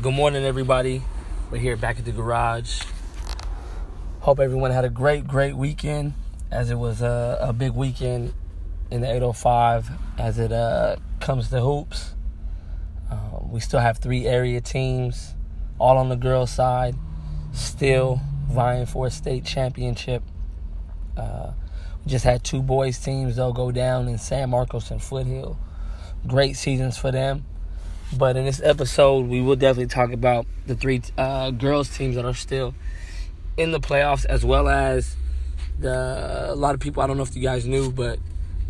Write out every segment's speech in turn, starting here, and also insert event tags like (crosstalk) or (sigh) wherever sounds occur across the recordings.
Good morning, everybody. We're here back at the garage. Hope everyone had a great, great weekend, as it was a, a big weekend in the 805 as it uh, comes to hoops. Um, we still have three area teams, all on the girls' side, still vying for a state championship. Uh, we just had two boys' teams, they'll go down in San Marcos and Foothill. Great seasons for them. But in this episode, we will definitely talk about the three uh, girls teams that are still in the playoffs, as well as the a lot of people. I don't know if you guys knew, but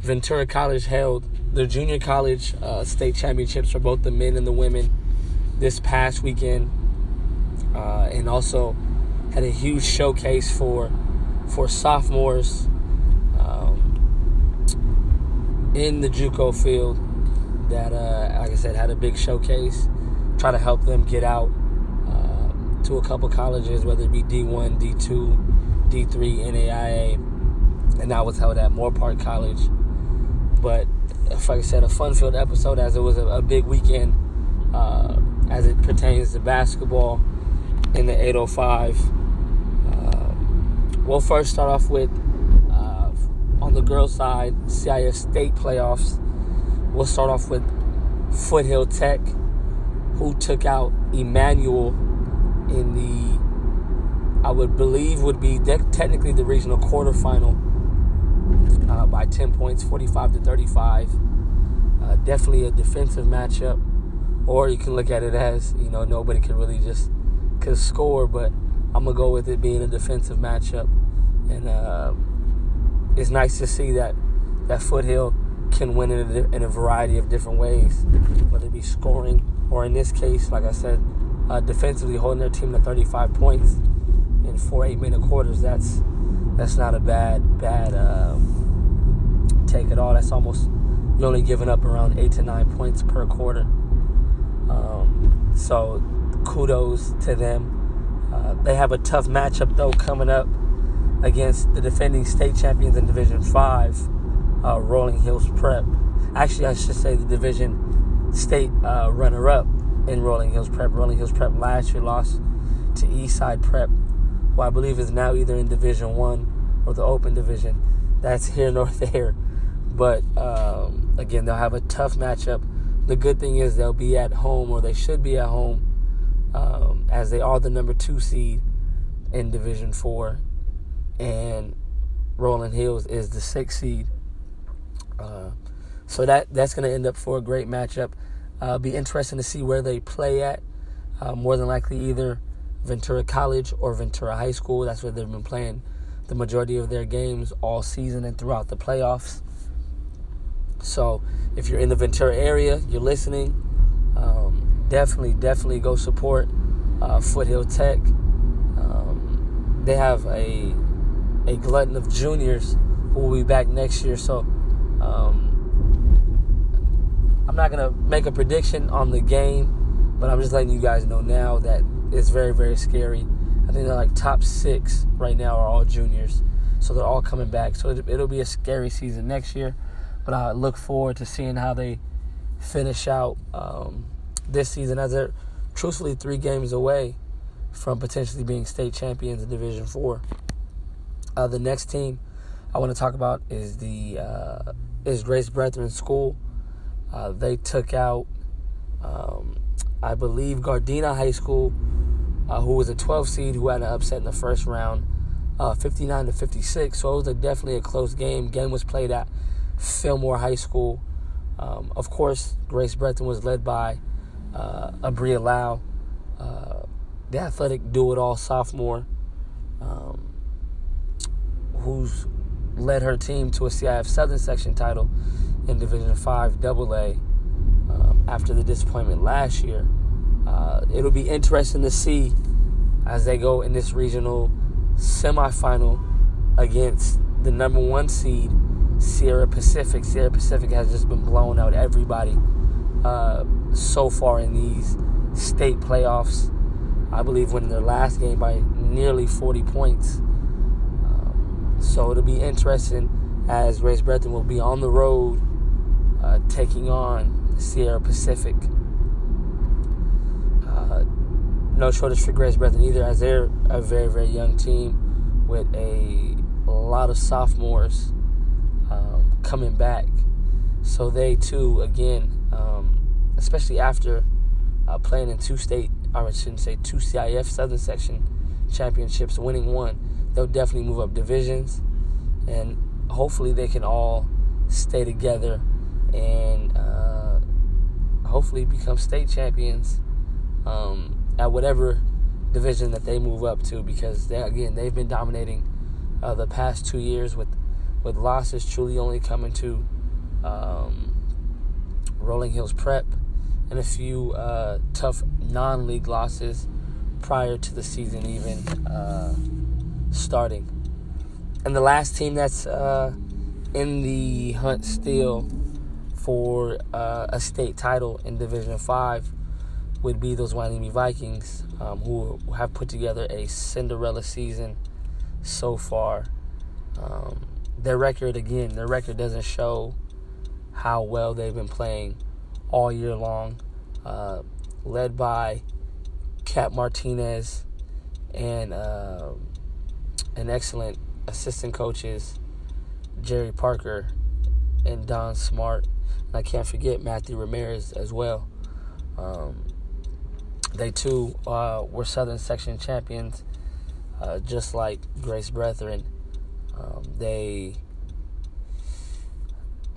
Ventura College held their junior college uh, state championships for both the men and the women this past weekend, uh, and also had a huge showcase for for sophomores um, in the JUCO field that, uh, like I said, had a big showcase. Try to help them get out uh, to a couple colleges, whether it be D1, D2, D3, NAIA, and that was held at Moorpark College. But like I said, a fun-filled episode as it was a, a big weekend uh, as it pertains to basketball in the 805. Uh, we'll first start off with uh, on the girls' side, CIF state playoffs. We'll start off with Foothill Tech, who took out Emmanuel in the, I would believe, would be de- technically the regional quarterfinal uh, by 10 points, 45 to 35. Uh, definitely a defensive matchup, or you can look at it as you know nobody can really just could score, but I'm gonna go with it being a defensive matchup, and uh, it's nice to see that that Foothill can win in a, in a, variety of different ways, whether it be scoring or in this case, like I said, uh, defensively holding their team to 35 points in four eight-minute quarters. That's that's not a bad bad uh, take at all. That's almost you're only giving up around eight to nine points per quarter. Um, so kudos to them. Uh, they have a tough matchup though coming up against the defending state champions in Division Five uh, Rolling Hills Prep. Actually, I should say the division state uh, runner up in Rolling Hills Prep. Rolling Hills Prep last year lost to Eastside Prep, who I believe is now either in Division One or the Open Division. That's here (laughs) nor there. But um, again, they'll have a tough matchup. The good thing is they'll be at home, or they should be at home, um, as they are the number two seed in Division Four, and Rolling Hills is the sixth seed. Uh, so that that's going to end up for a great matchup. Uh, be interesting to see where they play at. Uh, more than likely, either Ventura College or Ventura High School. That's where they've been playing the majority of their games all season and throughout the playoffs. So, if you're in the Ventura area, you're listening. Um, definitely, definitely go support uh, Foothill Tech. Um, they have a a glutton of juniors who will be back next year. So um, I'm not to make a prediction on the game, but I'm just letting you guys know now that it's very, very scary. I think they're like top six right now are all juniors. So they're all coming back. So it, will be a scary season next year. But I look forward to seeing how they finish out um, this season as they're truthfully three games away from potentially being state champions in Division Four. Uh, the next team I want to talk about is the uh, is Grace Brethren School. Uh, they took out, um, I believe, Gardena High School, uh, who was a 12 seed who had an upset in the first round, uh, 59 to 56. So it was a, definitely a close game. Game was played at Fillmore High School. Um, of course, Grace Brethren was led by uh, Abria Lau, uh, the athletic do-it-all sophomore, um, who's led her team to a CIF Southern Section title in Division 5 AA um, after the disappointment last year. Uh, it'll be interesting to see as they go in this regional semifinal against the number one seed, Sierra Pacific. Sierra Pacific has just been blowing out everybody uh, so far in these state playoffs. I believe winning their last game by nearly 40 points. So it'll be interesting as Grace Brethren will be on the road uh, taking on Sierra Pacific. Uh, no shortage for Grace Brethren either, as they're a very, very young team with a, lot of sophomores um, coming back. So they too, again, um, especially after uh, playing in two state, I shouldn't say two CIF Southern Section championships, winning one, they'll definitely move up divisions, and hopefully they can all stay together and uh, hopefully become state champions um, at whatever division that they move up to because they, again they've been dominating uh, the past two years with with losses truly only coming to um, Rolling Hills Prep and a few uh, tough non-league losses prior to the season even uh, starting. And the last team that's uh, in the hunt still for uh, a state title in Division Five would be those Hueneme Vikings, um, who have put together a Cinderella season so far. Um, their record, again, their record doesn't show how well they've been playing all year long. Uh, led by Cap Martinez and uh, an excellent assistant coaches, Jerry Parker and Don Smart. And I can't forget Matthew Ramirez as well. Um, they too uh, were Southern Section champions, uh, just like Grace Brethren. Um, they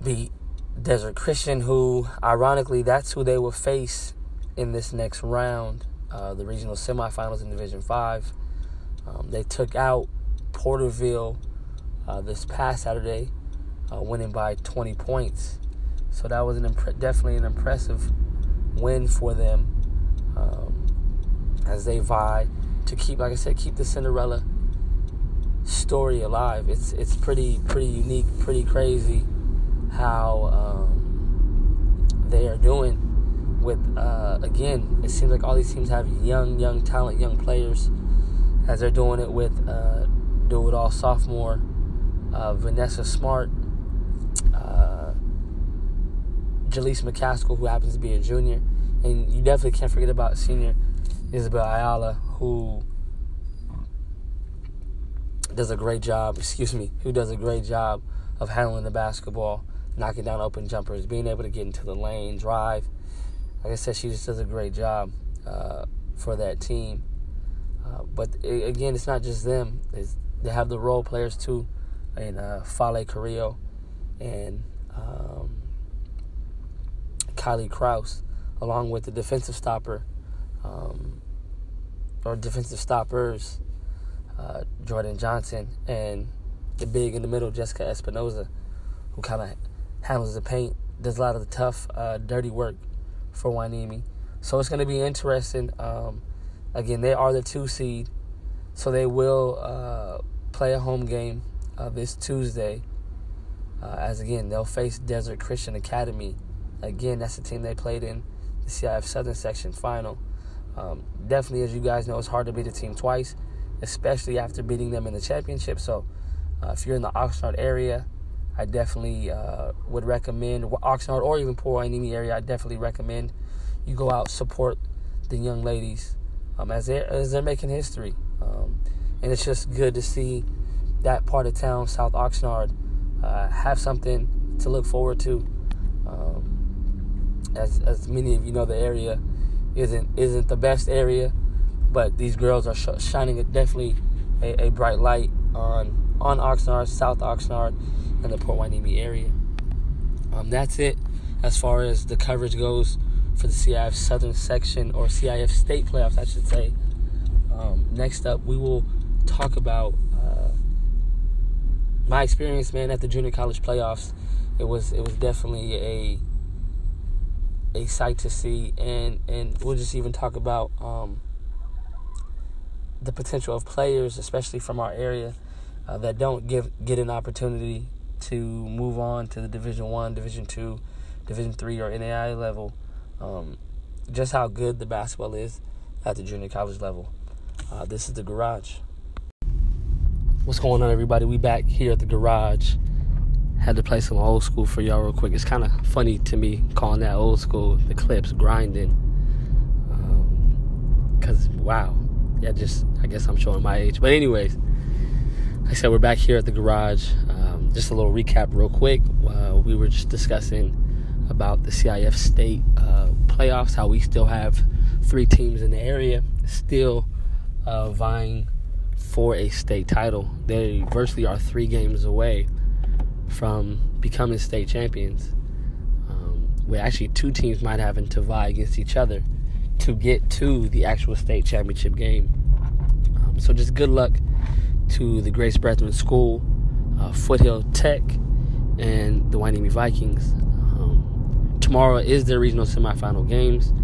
beat Desert Christian, who, ironically, that's who they will face in this next round, uh, the regional semifinals in Division 5. Um, they took out Porterville uh, this past Saturday, uh, winning by 20 points. So that was an definitely an impressive win for them um, as they vie to keep, like I said, keep the Cinderella story alive. It's it's pretty pretty unique, pretty crazy how um, they are doing. With uh, again, it seems like all these teams have young, young talent, young players, as they're doing it with uh, do it all sophomore uh, Vanessa Smart, uh, Jaleese McCaskill, who happens to be a junior, and you definitely can't forget about senior Isabel Ayala, who does a great job, excuse me, who does a great job of handling the basketball, knocking down open jumpers, being able to get into the lane, drive. Like I said, she just does a great job uh, for that team. Uh, but it, again, it's not just them. It's, they have the role players too, in uh, Fale Carrillo and um, Kylie Kraus, along with the defensive stopper um, or defensive stoppers uh, Jordan Johnson, and the big in the middle, Jessica Espinoza, who kind of handles the paint, does a lot of the tough, uh, dirty work for Hueneme. So it's going to be interesting. Um, again, they are the two seed, so they will uh, play a home game uh, this Tuesday. Uh, as again, they'll face Desert Christian Academy. Again, that's the team they played in the CIF Southern Section final. Um, definitely, as you guys know, it's hard to beat a team twice especially after beating them in the championship. So, uh, if you're in the Oxnard area, I definitely uh, would recommend Oxnard or even Port Hueneme area. I definitely recommend you go out support the young ladies um, as they're as they're making history, um, and it's just good to see that part of town, South Oxnard, uh, have something to look forward to. Um, as as many of you know, the area isn't isn't the best area but these girls are sh- shining a, definitely a, a, bright light on on Oxnard, South Oxnard, and the Port Hueneme area. Um, that's it as far as the coverage goes for the CIF Southern Section or CIF State playoffs, I should say. Um, next up, we will talk about uh, my experience, man, at the junior college playoffs. It was it was definitely a a sight to see, and and we'll just even talk about. Um, the potential of players, especially from our area, uh, that don't give get an opportunity to move on to the Division One, Division Two, Division Three, or NAI level. Um, just how good the basketball is at the junior college level. Uh, this is the garage. What's going on, everybody? We back here at the garage. Had to play some old school for y'all real quick. It's kind of funny to me calling that old school. The Clipse grinding, um, wow. Yeah, just I guess I'm showing my age. But anyways, like I said we're back here at the garage. Um, just a little recap, real quick. Uh, we were just discussing about the CIF state uh, playoffs. How we still have three teams in the area still uh, vying for a state title. They virtually are three games away from becoming state champions. Um, where actually two teams might have to vie against each other to get to the actual state championship game. Um, so just good luck to the Grace Brethren School, uh, Foothill Tech, and the Hueneme Vikings. Um, tomorrow is their regional semifinal games.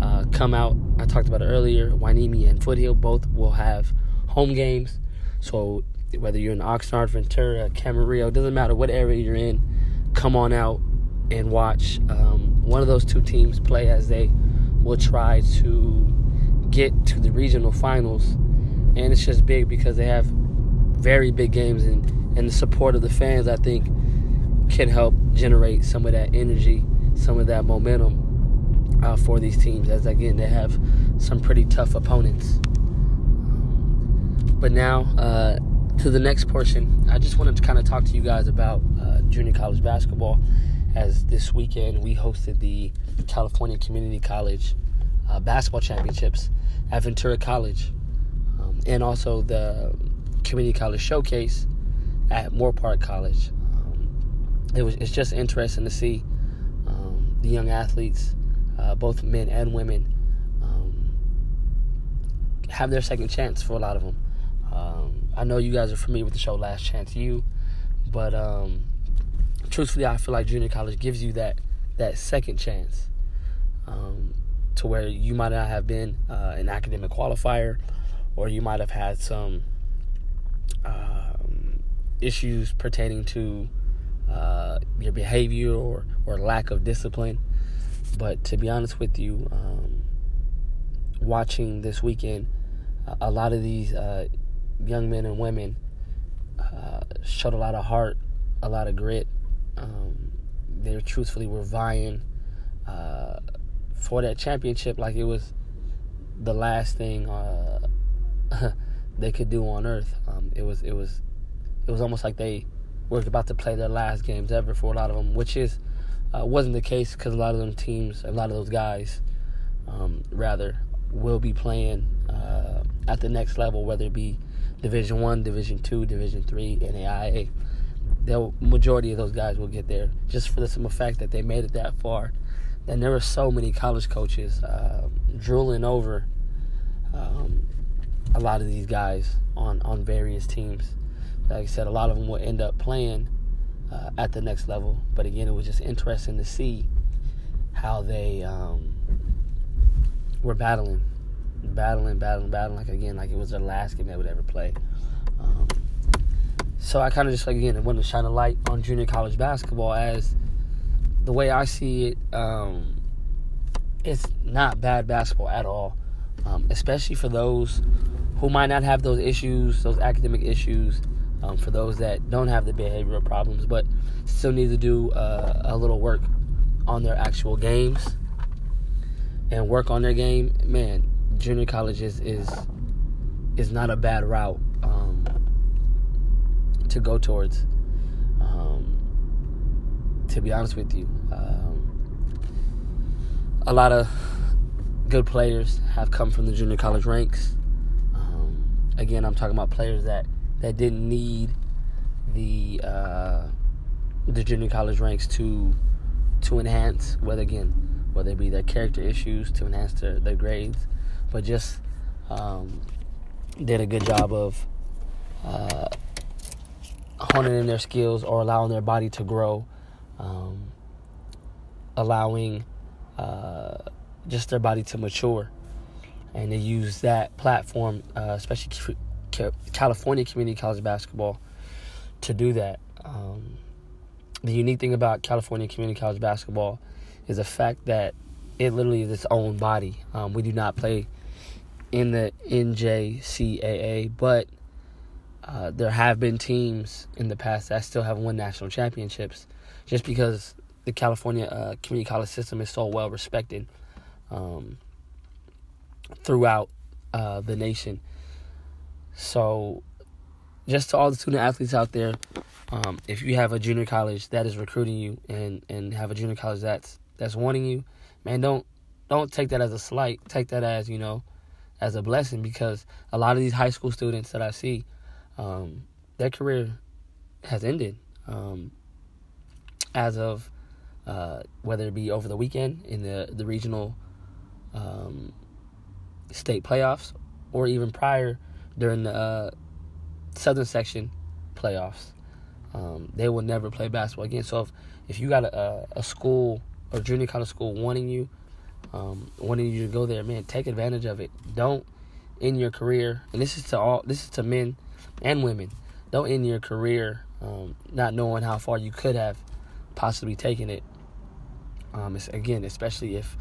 Uh, come out. I talked about it earlier. Hueneme and Foothill both will have home games. So whether you're in Oxnard, Ventura, Camarillo, doesn't matter what area you're in, come on out and watch um, one of those two teams play as they will try to get to the regional finals. And it's just big because they have very big games, and, and the support of the fans, I think, can help generate some of that energy, some of that momentum uh, for these teams. As again, they have some pretty tough opponents. But now, uh, to the next portion, I just wanted to kind of talk to you guys about uh, junior college basketball. As this weekend we hosted the California Community College uh, basketball championships at Ventura College, um, and also the Community College Showcase at Moorpark College. Um, it was it's just interesting to see um, the young athletes, uh, both men and women, um, have their second chance for a lot of them. Um, I know you guys are familiar with the show Last Chance U, but um, truthfully, I feel like junior college gives you that that second chance um, to where you might not have been uh, an academic qualifier, or you might have had some um, issues pertaining to uh, your behavior or or lack of discipline. But to be honest with you, um, watching this weekend, a lot of these uh, young men and women uh, showed a lot of heart, a lot of grit. Um, they truthfully were vying uh, for that championship like it was the last thing uh, (laughs) they could do on earth. Um, it was it was it was almost like they were about to play their last games ever for a lot of them, which is uh, wasn't the case because a lot of them teams, a lot of those guys, um, rather, will be playing uh, at the next level, whether it be Division One, Division Two, Division Three, NAIA. The majority of those guys will get there just for the simple fact that they made it that far. And there were so many college coaches uh, drooling over um, a lot of these guys on, on various teams. Like I said, a lot of them will end up playing uh, at the next level. But again, it was just interesting to see how they um, were battling battling, battling, battling. Like again, like it was their last game they would ever play. Um, so I kind of just like again, I wanted to shine a light on junior college basketball as the way I see it. Um, it's not bad basketball at all, um, especially for those who might not have those issues, those academic issues. Um, for those that don't have the behavioral problems, but still need to do uh, a little work on their actual games and work on their game, man, junior college is is, is not a bad route um, to go towards. Um, to be honest with you, um, a lot of good players have come from the junior college ranks. Um, again, I'm talking about players that that didn't need the uh, the junior college ranks to to enhance whether again whether it be their character issues to enhance their, their grades but just um, did a good job of uh, honing in their skills or allowing their body to grow, um, allowing uh, just their body to mature. And they use that platform, uh, especially California Community College basketball, to do that. Um, the unique thing about California Community College basketball is the fact that it literally is its own body. Um, we do not play in the NJCAA, but uh, there have been teams in the past that still have won national championships just because the California uh, community college system is so well respected um, throughout uh, the nation. So, just to all the student athletes out there, um, if you have a junior college that is recruiting you and, and have a junior college that's that's wanting you, man, don't don't take that as a slight. Take that as you know, as a blessing because a lot of these high school students that I see, um, their career has ended um, as of uh, whether it be over the weekend in the the regional um, state playoffs or even prior during the uh, southern section playoffs. Um, they will never play basketball again. So if, if you got a, a school or junior college school wanting you, um, wanting you to go there, man, take advantage of it. Don't end your career, and this is to all, this is to men and women. Don't end your career um, not knowing how far you could have possibly taken it. Um, again, especially if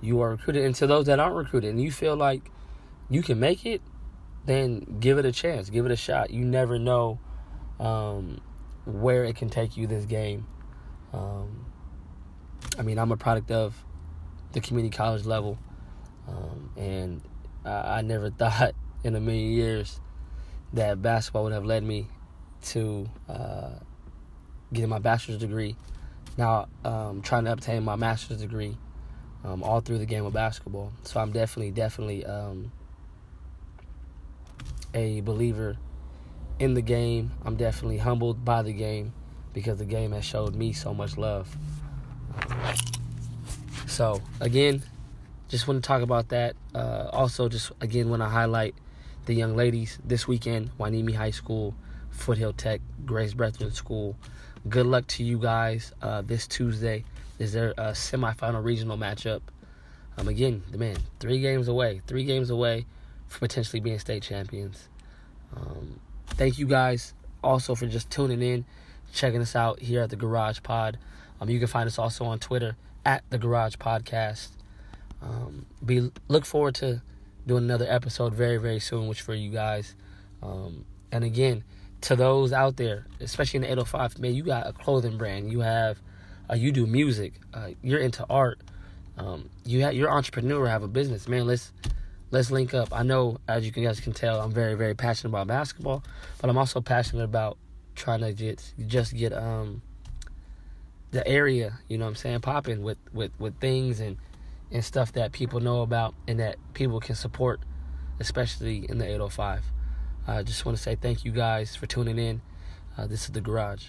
you are recruited, and to those that aren't recruited, and you feel like you can make it, then give it a chance, give it a shot. You never know um, where it can take you. This game. Um, I mean, I'm a product of the community college level, um, and I, I never (laughs) thought in a million years that basketball would have led me to uh, getting my bachelor's degree. Now, um, trying to obtain my master's degree um, all through the game of basketball. So I'm definitely, definitely um, a believer in the game. I'm definitely humbled by the game because the game has showed me so much love. So again, just want to talk about that. Uh, also, just again want to highlight the young ladies this weekend. Hueneme High School, Foothill Tech, Grace Brethren School. Good luck to you guys uh, this Tuesday. Is their uh, semifinal regional matchup? Um, again, the man, three games away, three games away for potentially being state champions. Um, thank you guys also for just tuning in, checking us out here at the Garage Pod. Um, you can find us also on Twitter at the Garage Podcast. Um, be look forward to doing another episode very very soon, which for you guys. Um, and again, to those out there, especially in the 805, man, you got a clothing brand. You have, uh, you do music. Uh, you're into art. Um, you have, you're entrepreneur. Have a business, man. Let's let's link up. I know, as you guys can tell, I'm very very passionate about basketball, but I'm also passionate about trying to get just get um the area, you know what I'm saying, popping with, with, with things and, and stuff that people know about and that people can support, especially in the 805. I just want to say thank you guys for tuning in. Uh, this is The Garage.